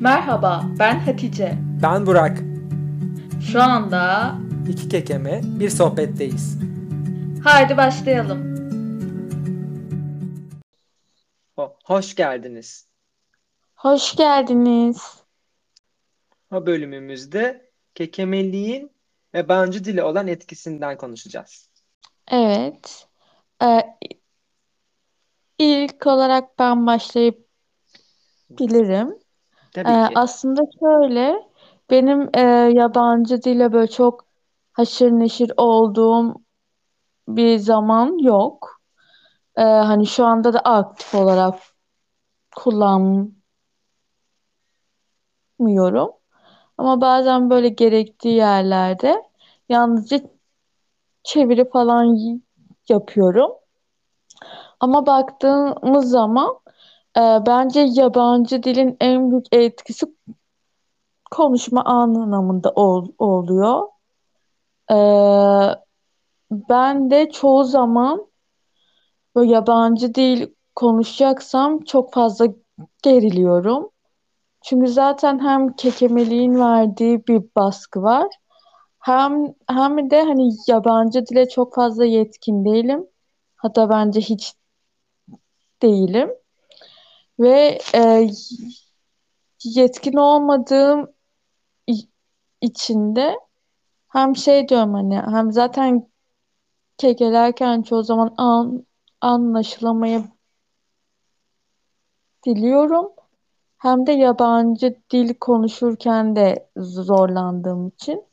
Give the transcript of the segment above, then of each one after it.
Merhaba, ben Hatice. Ben Burak. Şu anda İki kekeme bir sohbetteyiz. haydi başlayalım. Ho- Hoş geldiniz. Hoş geldiniz. Bu bölümümüzde kekemeliğin yabancı dile olan etkisinden konuşacağız. Evet. Ee, ilk olarak ben başlayabilirim. Tabii Ee, ki. aslında şöyle, benim e, yabancı dile böyle çok haşır neşir olduğum bir zaman yok. Ee, hani şu anda da aktif olarak kullanmıyorum. Ama bazen böyle gerektiği yerlerde yalnızca çeviri falan yapıyorum. Ama baktığımız zaman e, bence yabancı dilin en büyük etkisi konuşma anlamında ol- oluyor. E, ben de çoğu zaman böyle yabancı dil konuşacaksam çok fazla geriliyorum. Çünkü zaten hem kekemeliğin verdiği bir baskı var. Hem hem de hani yabancı dile çok fazla yetkin değilim. Hatta bence hiç değilim. Ve e, yetkin olmadığım i- için de hem şey diyorum hani hem zaten kekelerken çoğu zaman an, anlaşılamayabiliyorum hem de yabancı dil konuşurken de zorlandığım için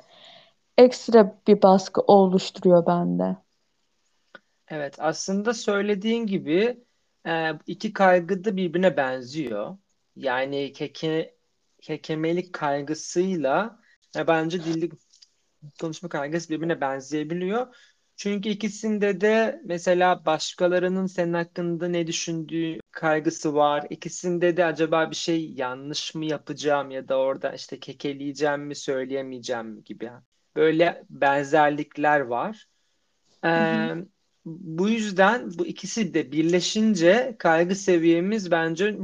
ekstra bir baskı oluşturuyor bende. Evet, aslında söylediğin gibi e, iki kaygı da birbirine benziyor. Yani keke, kekemelik kaygısıyla yabancı dilli konuşma kaygısı birbirine benzeyebiliyor. Çünkü ikisinde de mesela başkalarının senin hakkında ne düşündüğü kaygısı var. İkisinde de acaba bir şey yanlış mı yapacağım ya da orada işte kekeleyeceğim mi söyleyemeyeceğim mi gibi. Böyle benzerlikler var. Hı hı. Bu yüzden bu ikisi de birleşince kaygı seviyemiz bence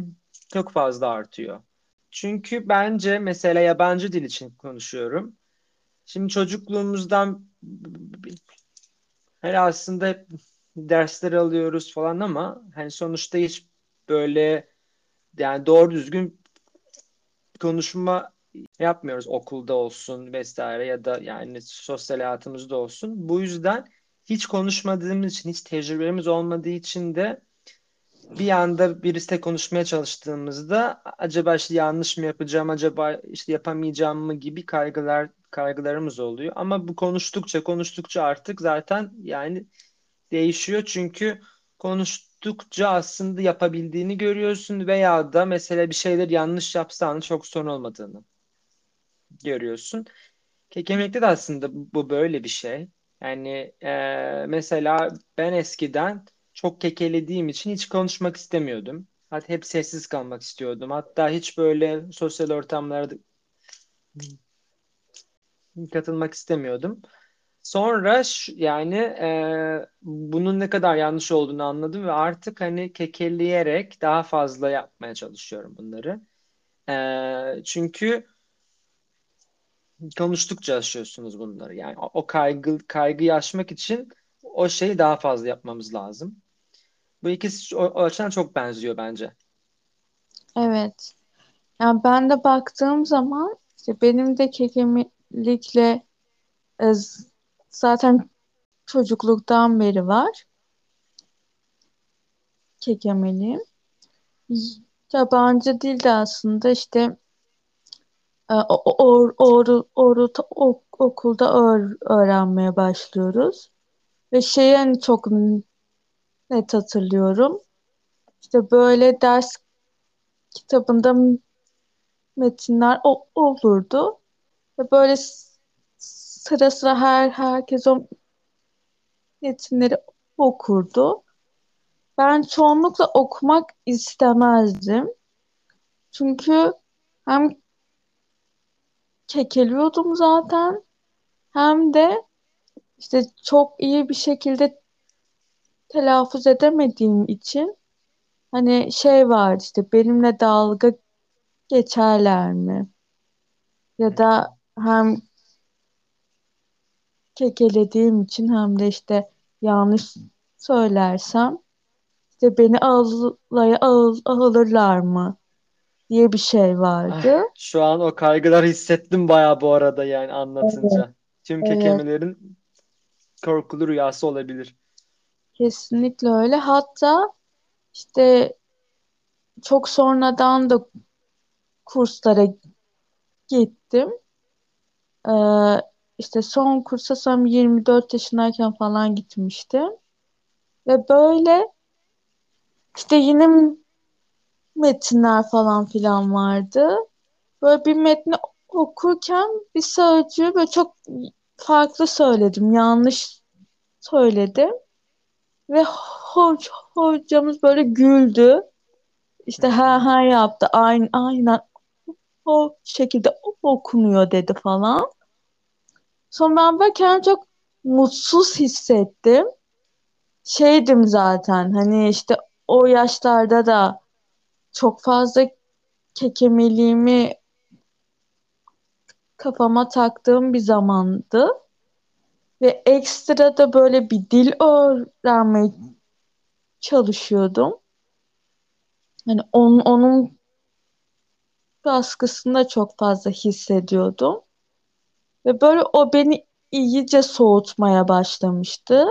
çok fazla artıyor. Çünkü bence mesela yabancı dil için konuşuyorum. Şimdi çocukluğumuzdan her aslında hep dersler alıyoruz falan ama hani sonuçta hiç böyle yani doğru düzgün konuşma yapmıyoruz okulda olsun vesaire ya da yani sosyal hayatımızda olsun. Bu yüzden hiç konuşmadığımız için, hiç tecrübemiz olmadığı için de bir anda birisiyle konuşmaya çalıştığımızda acaba işte yanlış mı yapacağım, acaba işte yapamayacağım mı gibi kaygılar kaygılarımız oluyor. Ama bu konuştukça konuştukça artık zaten yani değişiyor çünkü konuştukça aslında yapabildiğini görüyorsun veya da mesela bir şeyler yanlış yapsan çok sorun olmadığını görüyorsun. Kekemekte de aslında bu böyle bir şey. Yani e, mesela ben eskiden çok kekelediğim için hiç konuşmak istemiyordum. Hatta hep sessiz kalmak istiyordum. Hatta hiç böyle sosyal ortamlarda katılmak istemiyordum. Sonra yani e, bunun ne kadar yanlış olduğunu anladım ve artık hani kekeleyerek daha fazla yapmaya çalışıyorum bunları. E, çünkü konuştukça aşıyorsunuz bunları. Yani o, kaygı kaygıyı aşmak için o şeyi daha fazla yapmamız lazım. Bu ikisi o, o açıdan çok benziyor bence. Evet. Yani ben de baktığım zaman işte benim de kekemelikle e, zaten çocukluktan beri var kekemeliğim. Yabancı dil de aslında işte or, or, or, o- okulda öğ- öğrenmeye başlıyoruz. Ve şeyi hani çok net hatırlıyorum. İşte böyle ders kitabında metinler o- olurdu. Ve böyle sıra sıra her herkes o metinleri okurdu. Ben çoğunlukla okumak istemezdim. Çünkü hem kekeliyordum zaten hem de işte çok iyi bir şekilde telaffuz edemediğim için hani şey vardı işte benimle dalga geçerler mi? Ya da hem kekelediğim için hem de işte yanlış söylersem işte beni ağlaya ağıl, ağılırlar mı diye bir şey vardı. Ay, şu an o kaygıları hissettim bayağı bu arada yani anlatınca. Tüm Evet. kekemelerin korkulu rüyası olabilir. Kesinlikle öyle. Hatta işte çok sonradan da kurslara gittim. Ee, işte son kursa sanırım 24 yaşındayken falan gitmiştim. Ve böyle işte yine metinler falan filan vardı. Böyle bir metni okurken bir sözcüğü böyle çok farklı söyledim. Yanlış söyledim. Ve hoc hocamız böyle güldü. İşte ha ha yaptı. Aynen, aynen o şekilde okunuyor dedi falan. Sonra ben böyle kendimi çok mutsuz hissettim. Şeydim zaten hani işte o yaşlarda da çok fazla kekemeliğimi kafama taktığım bir zamandı. Ve ekstra da böyle bir dil öğrenmeye çalışıyordum. Hani onun, onun baskısını da çok fazla hissediyordum. Ve böyle o beni iyice soğutmaya başlamıştı.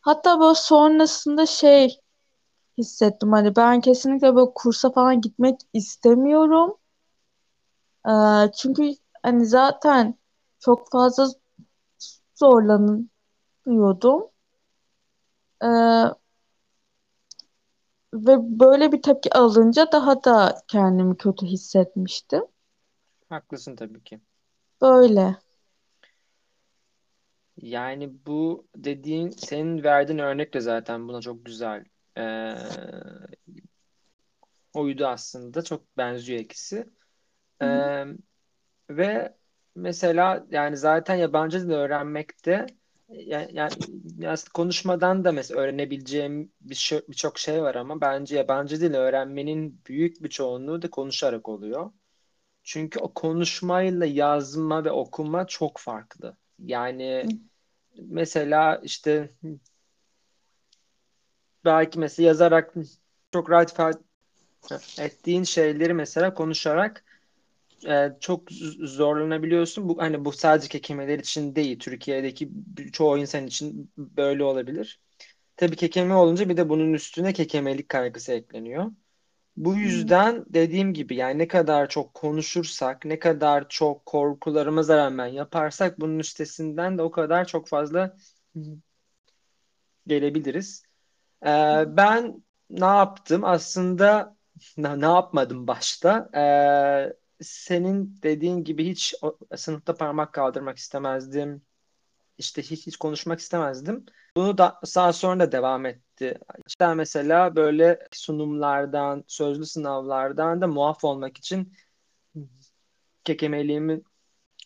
Hatta böyle sonrasında şey hissettim hani ben kesinlikle böyle kursa falan gitmek istemiyorum. Ee, çünkü hani zaten çok fazla zorlanıyordum. Ee, ve böyle bir tepki alınca daha da kendimi kötü hissetmiştim. Haklısın tabii ki. Böyle. Yani bu dediğin senin verdiğin örnek de zaten buna çok güzel ee, oydu aslında. Çok benziyor ikisi. Ee, ve mesela yani zaten yabancı dil öğrenmekte yani, yani aslında konuşmadan da mesela öğrenebileceğim bir şey, birçok şey var ama bence yabancı dil öğrenmenin büyük bir çoğunluğu da konuşarak oluyor. Çünkü o konuşmayla yazma ve okuma çok farklı. Yani mesela işte belki mesela yazarak çok rahat ifade ettiğin şeyleri mesela konuşarak e, çok zorlanabiliyorsun. Bu hani bu sadece kekemeler için değil. Türkiye'deki çoğu insan için böyle olabilir. Tabii kekeme olunca bir de bunun üstüne kekemelik kaygısı ekleniyor. Bu yüzden dediğim gibi yani ne kadar çok konuşursak, ne kadar çok korkularımıza rağmen yaparsak bunun üstesinden de o kadar çok fazla gelebiliriz. Ee, ben ne yaptım? Aslında ne, ne yapmadım başta? Ee, senin dediğin gibi hiç o, sınıfta parmak kaldırmak istemezdim. İşte hiç hiç konuşmak istemezdim. Bunu da daha sonra da devam etti. İşte mesela böyle sunumlardan, sözlü sınavlardan da muaf olmak için kekemeliğimi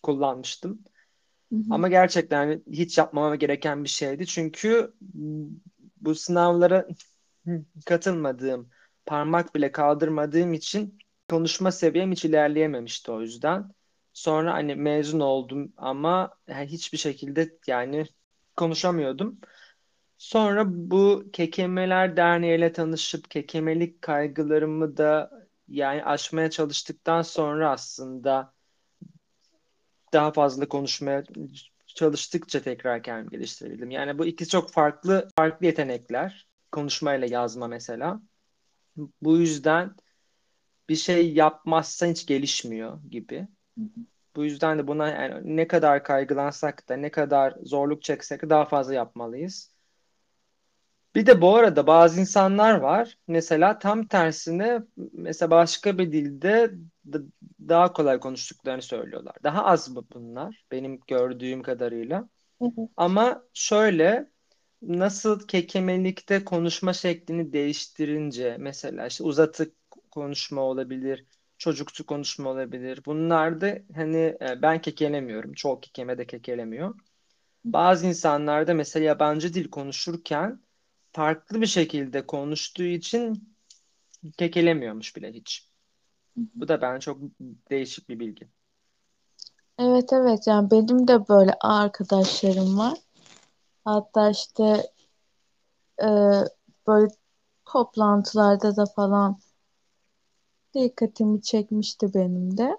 kullanmıştım. Hı hı. Ama gerçekten hiç yapmama gereken bir şeydi. Çünkü bu sınavlara katılmadığım, parmak bile kaldırmadığım için konuşma seviyem hiç ilerleyememişti o yüzden. Sonra hani mezun oldum ama hiçbir şekilde yani konuşamıyordum. Sonra bu Kekemeler Derneği ile tanışıp kekemelik kaygılarımı da yani aşmaya çalıştıktan sonra aslında daha fazla konuşmaya çalıştıkça tekrar kendimi geliştirebildim. Yani bu ikisi çok farklı farklı yetenekler. Konuşmayla yazma mesela. Bu yüzden bir şey yapmazsan hiç gelişmiyor gibi. Bu yüzden de buna yani ne kadar kaygılansak da ne kadar zorluk çeksek de daha fazla yapmalıyız. Bir de bu arada bazı insanlar var. Mesela tam tersine mesela başka bir dilde daha kolay konuştuklarını söylüyorlar. Daha az bu bunlar benim gördüğüm kadarıyla. Ama şöyle nasıl kekemelikte konuşma şeklini değiştirince mesela işte uzatık konuşma olabilir, çocukçu konuşma olabilir. Bunlar da hani e, ben kekelemiyorum. Çoğu kekeme de kekelemiyor. Bazı insanlarda mesela yabancı dil konuşurken farklı bir şekilde konuştuğu için kekelemiyormuş bile hiç. Bu da bence çok değişik bir bilgi. Evet evet yani benim de böyle arkadaşlarım var. Hatta işte e, böyle toplantılarda da falan dikkatimi çekmişti benim de.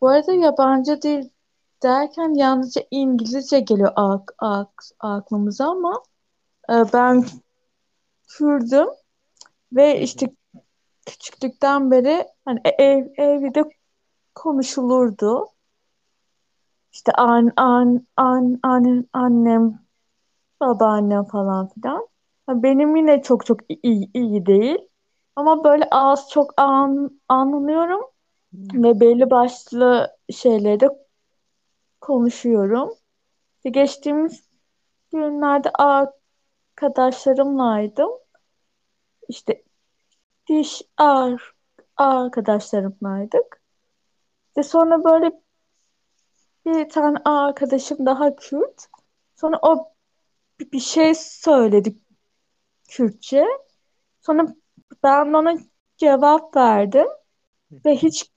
Bu arada yabancı dil derken yalnızca İngilizce geliyor ak ak aklımıza ama e, ben Kürdüm ve işte küçüklükten beri hani e, ev, evde konuşulurdu. İşte an, an, an, an, annem, babaannem falan filan. Benim yine çok çok iyi, iyi değil. Ama böyle az çok an, anlıyorum ve belli başlı şeyleri de konuşuyorum. İşte geçtiğimiz günlerde arkadaşlarımlaydım. İşte diş ağır arkadaşlarımlaydık. İşte sonra böyle bir tane arkadaşım daha Kürt. Sonra o bir şey söyledi Kürtçe. Sonra ben ona cevap verdim ve hiç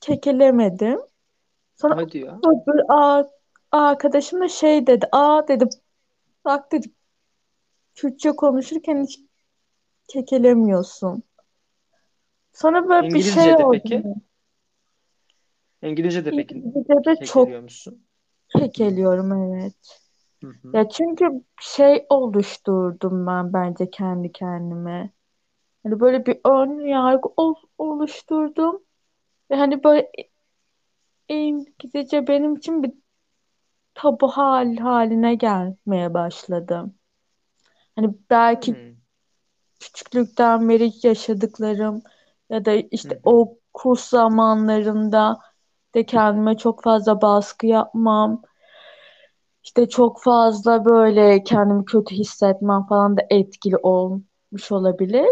kekelemedim. Sonra Hadi ya. öbür arkadaşım da şey dedi. Aa dedi bak dedi Kürtçe konuşurken hiç kekelemiyorsun. Sonra böyle bir şey İngilizce'de oldu. peki? İngilizce'de peki İngilizce'de çok musun? kekeliyorum evet. Hı hı. Ya çünkü şey oluşturdum ben bence kendi kendime. Hani böyle bir ön yargı ol- oluşturdum. Ve hani böyle İngilizce benim için bir tabu hal haline gelmeye başladı. Hani belki Hmm. Küçüklükten beri yaşadıklarım ya da işte Hı o kurs zamanlarında de kendime çok fazla baskı yapmam. İşte çok fazla böyle kendimi kötü hissetmem falan da etkili olmuş olabilir.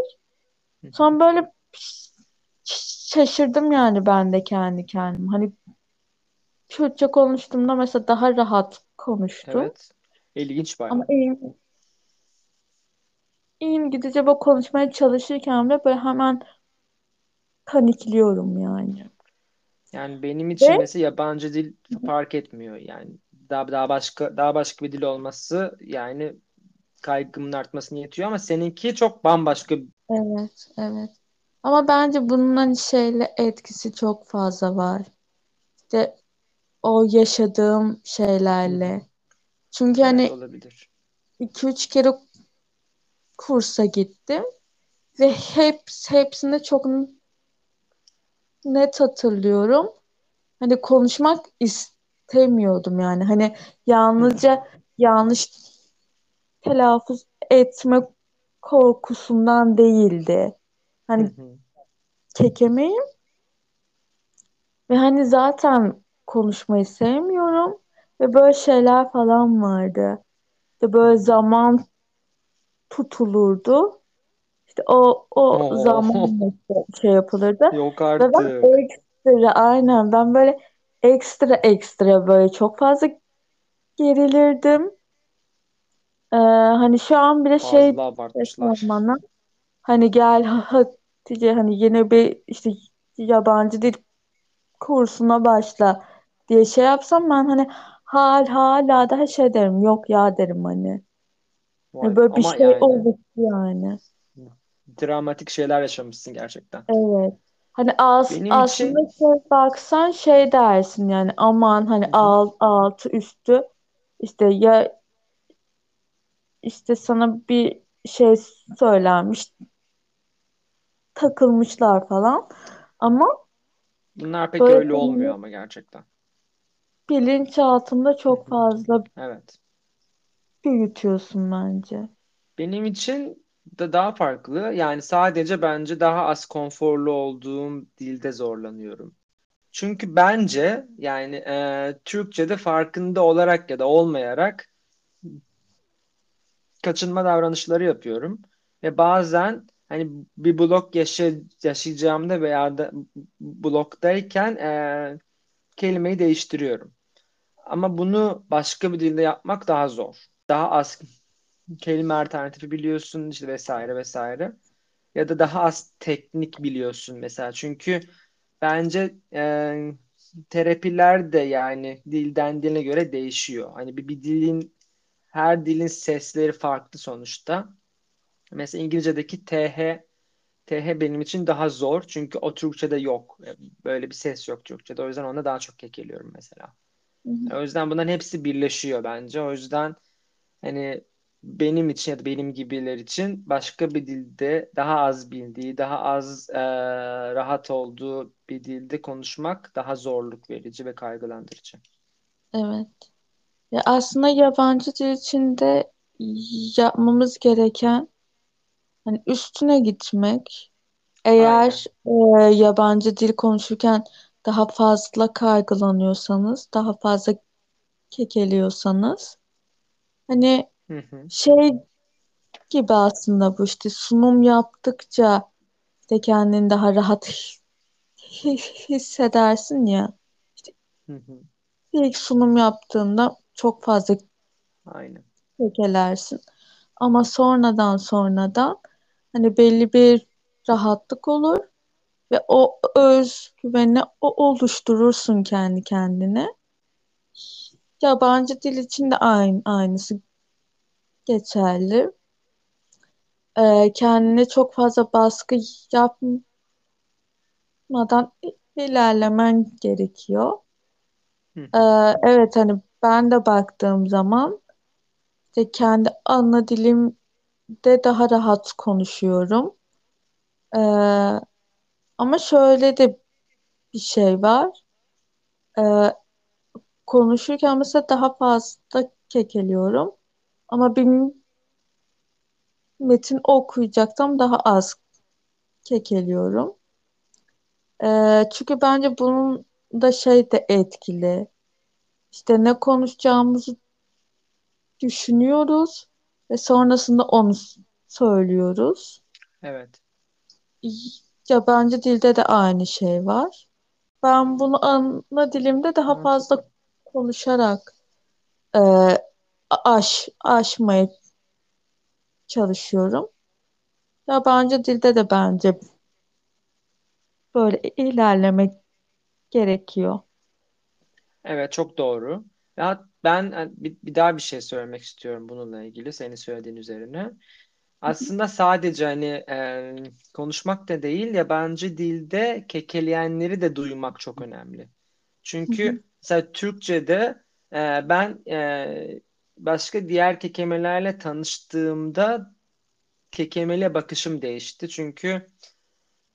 Sonra böyle şaşırdım yani ben de kendi kendime. Hani Kürtçe konuştuğumda mesela daha rahat konuştum. Evet. İlginç bayağı. Ama İngilizce böyle konuşmaya çalışırken de böyle hemen panikliyorum yani. Yani benim için Ve mesela yabancı dil fark etmiyor yani. Daha daha başka daha başka bir dil olması yani kaygımın artmasını yetiyor ama seninki çok bambaşka. evet, evet. Ama bence bunun hani şeyle etkisi çok fazla var. İşte o yaşadığım şeylerle. Çünkü Evet hani olabilir. iki üç kere kursa gittim ve hep hepsinde çok net hatırlıyorum. Hani konuşmak istemiyordum yani. Hani yalnızca yanlış telaffuz etme korkusundan değildi. Hani kekemeyim ve hani zaten konuşmayı sevmiyorum ve böyle şeyler falan vardı. İşte böyle zaman tutulurdu. İşte o o Oo, işte şey yapılırdı. yok Ve ben artık. ekstra aynen ben böyle ekstra ekstra böyle çok fazla gerilirdim. Ee, hani şu an bile şey Fazla abartmışlar. desem bana hani gel Hatice hani yine bir işte yabancı dil kursuna başla diye şey yapsam ben hani hal hala daha şey derim yok ya derim hani. Vay. böyle bir Ama şey yani oldu yani. dramatik şeyler yaşamışsın gerçekten. Evet. Hani as Benim aslında için şey baksan şey dersin yani aman hani alt, altı üstü işte ya işte sana bir şey söylenmiş takılmışlar falan ama Bunlar pek öyle olmuyor ama gerçekten. bilinçaltında Hı çok fazla Evet. Büyütüyorsun bence. Benim için de daha farklı. Yani sadece bence daha az konforlu olduğum dilde zorlanıyorum. Çünkü bence yani e, Türkçe'de farkında olarak ya da olmayarak kaçınma davranışları yapıyorum. Ve bazen hani bir blok yaşa yaşayacağımda veya da bloktayken e, kelimeyi değiştiriyorum. Ama bunu başka bir dilde yapmak daha zor. Daha az kelime alternatifi biliyorsun işte vesaire vesaire. ya da daha az teknik biliyorsun mesela. Çünkü bence e, terapiler de yani dilden diline göre değişiyor. Hani bir, bir dilin her dilin sesleri farklı sonuçta. Mesela İngilizce'deki TH TH benim için daha zor. Çünkü o Türkçe'de yok. Böyle bir ses yok Türkçe'de. O yüzden ona daha çok kekeliyorum mesela. Hı hı. O yüzden bunların hepsi birleşiyor bence. O yüzden hani benim için ya da benim gibiler için başka bir dilde daha az bildiği, daha az e, rahat olduğu bir dilde konuşmak daha zorluk verici ve kaygılandırıcı. Evet. Ya aslında yabancı dil içinde yapmamız gereken hani üstüne gitmek. Eğer e, yabancı dil konuşurken daha fazla kaygılanıyorsanız, daha fazla kekeliyorsanız hani Hı hı. şey gibi aslında bu işte sunum yaptıkça işte kendini daha rahat hissedersin ya. İşte Hı hı. ilk sunum yaptığında çok fazla Aynen. kekelersin. Ama sonradan sonradan hani belli bir rahatlık olur ve o özgüveni o oluşturursun kendi kendine. Yabancı dil için de aynı, aynısı geçerli. Ee, kendine çok fazla baskı yapmadan ilerlemen gerekiyor. Ee, evet hani ben de baktığım zaman işte kendi ana dilimde daha rahat konuşuyorum. Ee, ama şöyle de bir şey var. Ee, konuşurken mesela daha fazla kekeliyorum. Ama bir metin okuyacaksam daha az kekeliyorum. Ee, çünkü bence bunun da şey de etkili. İşte ne konuşacağımızı düşünüyoruz ve sonrasında onu söylüyoruz. Evet. Yabancı dilde de aynı şey var. Ben bunu ana dilimde daha fazla. Konuşarak e, aş, aşmaya çalışıyorum. Yabancı dilde de bence böyle ilerlemek gerekiyor. Evet çok doğru. Ya ben e, bir, bir daha bir şey söylemek istiyorum bununla ilgili senin söylediğin üzerine. Aslında sadece hani e, konuşmak da değil yabancı dilde kekeleyenleri de duymak çok önemli. Hı hı. Çünkü mesela Türkçe'de e, ben e, başka diğer kekemelerle tanıştığımda kekemele bakışım değişti. Çünkü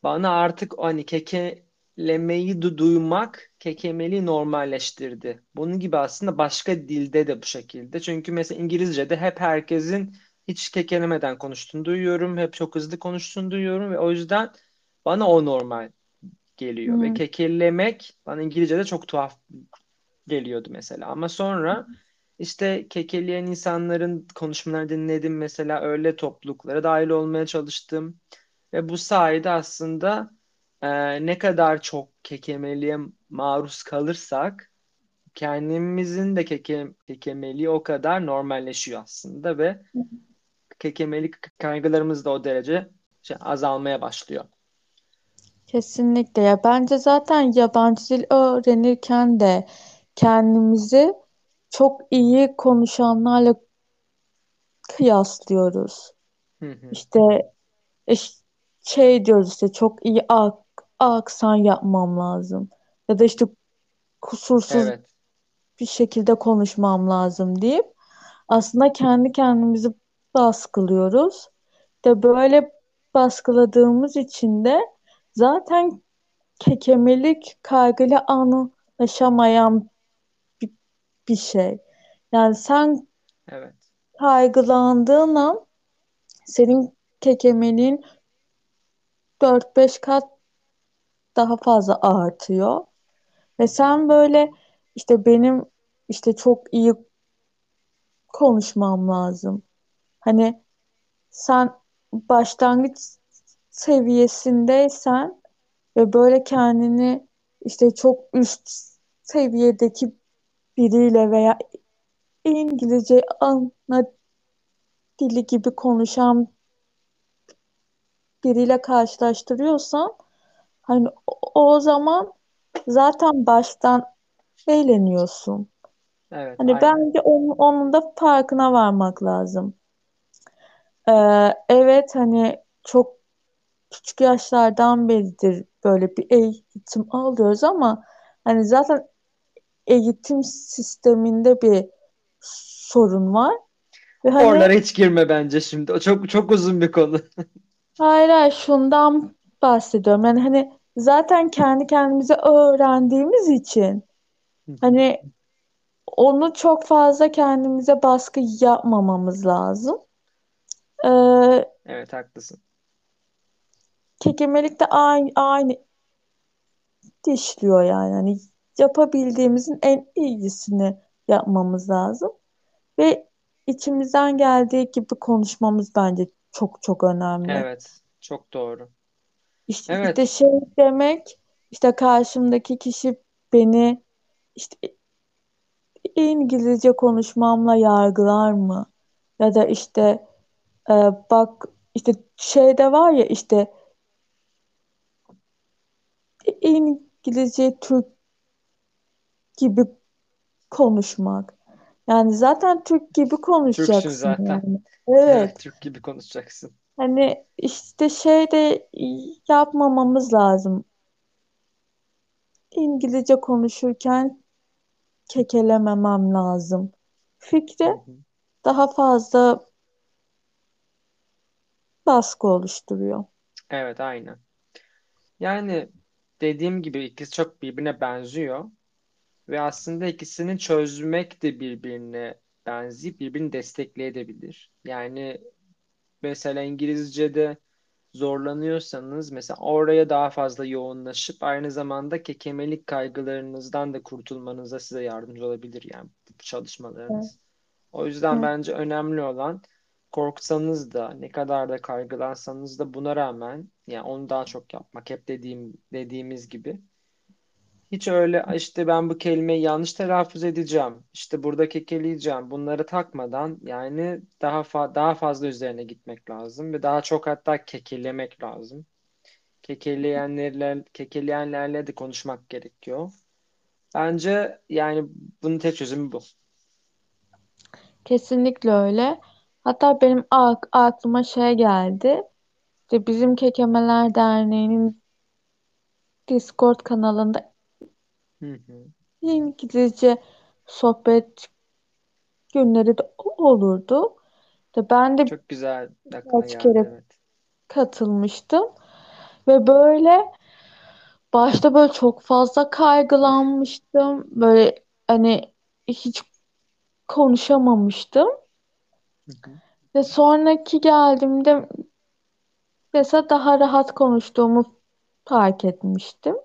bana artık hani kekelemeyi du- duymak kekemeliği normalleştirdi. Bunun gibi aslında başka dilde de bu şekilde. Çünkü mesela İngilizce'de hep herkesin hiç kekelemeden konuştuğunu duyuyorum. Hep çok hızlı konuştuğunu duyuyorum ve o yüzden bana o normal geliyor. Ve Hı kekelemek bana İngilizce'de çok tuhaf geliyordu mesela. Ama sonra işte kekeleyen insanların konuşmalarını dinledim mesela öyle topluluklara dahil olmaya çalıştım. Ve bu sayede aslında e, ne kadar çok kekemeliğe maruz kalırsak kendimizin de keke, kekemeliği o kadar normalleşiyor aslında ve hı. kekemelik kaygılarımız da o derece şey, azalmaya başlıyor. Kesinlikle ya bence zaten yabancı dil öğrenirken de kendimizi çok iyi konuşanlarla kıyaslıyoruz. Hı hı. İşte e, şey diyoruz işte çok iyi ak aksan yapmam lazım ya da işte kusursuz Evet, bir şekilde konuşmam lazım deyip aslında kendi kendimizi baskılıyoruz. De böyle baskıladığımız için de zaten kekemelik kaygıyla anlaşamayan bir, bir şey. Yani sen evet, kaygılandığın an senin kekemeliğin dört beş kat daha fazla artıyor. Ve sen böyle işte benim işte çok iyi konuşmam lazım. Hani sen başlangıç seviyesindeysen ve böyle kendini işte çok üst seviyedeki biriyle veya İngilizce ana dili gibi konuşan biriyle karşılaştırıyorsan hani o, zaman zaten baştan eğleniyorsun. Evet, Hani aynen. bence onun, onun da farkına varmak lazım. Ee, evet hani çok küçük yaşlardan beridir böyle bir eğitim alıyoruz ama hani zaten eğitim sisteminde bir sorun var. Ve hani Oralara hiç girme bence şimdi. O çok çok uzun bir konu. hayır hayır şundan bahsediyorum. Yani hani zaten kendi kendimize öğrendiğimiz için hani onu çok fazla kendimize baskı yapmamamız lazım. Ee, Evet, haklısın. Kekemelik de aynı, aynı işliyor yani. Hani yapabildiğimizin en iyisini yapmamız lazım. Ve içimizden geldiği gibi konuşmamız bence çok çok önemli. Evet, çok doğru. İşte, işte Evet, şey demek işte karşımdaki kişi beni işte İngilizce konuşmamla yargılar mı? Ya da işte e, bak işte şeyde var ya işte İngilizce Türk gibi konuşmak. Yani zaten Türk gibi Türksün konuşacaksın zaten. yani. Evet. Türk gibi konuşacaksın. Hani işte şey de yapmamamız lazım. İngilizce konuşurken kekelememem lazım. Hı Fikri hı. daha fazla baskı oluşturuyor. Evet, aynen. Yani dediğim gibi ikisi çok birbirine benziyor ve aslında ikisini çözmek de birbirine benzeyip birbirini destekleyebilir. Yani mesela İngilizce'de zorlanıyorsanız mesela oraya daha fazla yoğunlaşıp aynı zamanda kekemelik kaygılarınızdan da kurtulmanıza size yardımcı olabilir yani bu Evet, çalışmalarınız. O yüzden evet, bence önemli olan korksanız da ne kadar da kaygılansanız da buna rağmen yani onu daha çok yapmak hep dediğim dediğimiz gibi. Hiç öyle işte ben bu kelimeyi yanlış telaffuz edeceğim. işte burada kekeleyeceğim. Bunları takmadan yani daha fa daha fazla üzerine gitmek lazım ve daha çok hatta kekelemek lazım. Kekeleyenlerle kekeleyenlerle de konuşmak gerekiyor. Bence yani bunun tek çözümü bu. kesinlikle öyle. Hatta benim ak- aklıma şey geldi. İşte bizim Kekemeler Derneği'nin Discord kanalında Hı hı. İngilizce sohbet günleri de olurdu. İşte ben de Çok güzel aklına birkaç geldi kere evet. katılmıştım ve böyle başta böyle çok fazla kaygılanmıştım. Böyle hani hiç konuşamamıştım. Hı hı. Ve sonraki geldiğimde mesela daha rahat konuştuğumu fark etmiştim.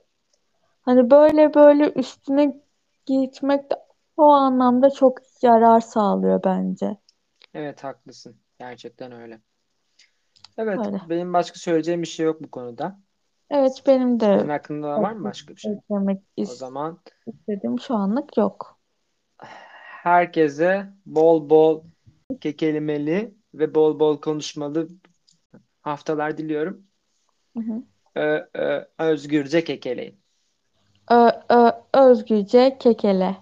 Hani böyle böyle üstüne gitmek de o anlamda çok yarar sağlıyor bence. Evet haklısın. Gerçekten öyle. Evet Öyle. benim başka söyleyeceğim bir şey yok bu konuda. Evet benim Senin de aklında var mı başka bir şey? eklemek O zaman istediğim şu anlık yok. herkese bol bol kekelemeli ve bol bol konuşmalı haftalar diliyorum. Hı hı. Ö- ö- özgürce kekeleyin. Ö, ö, özgürce kekele.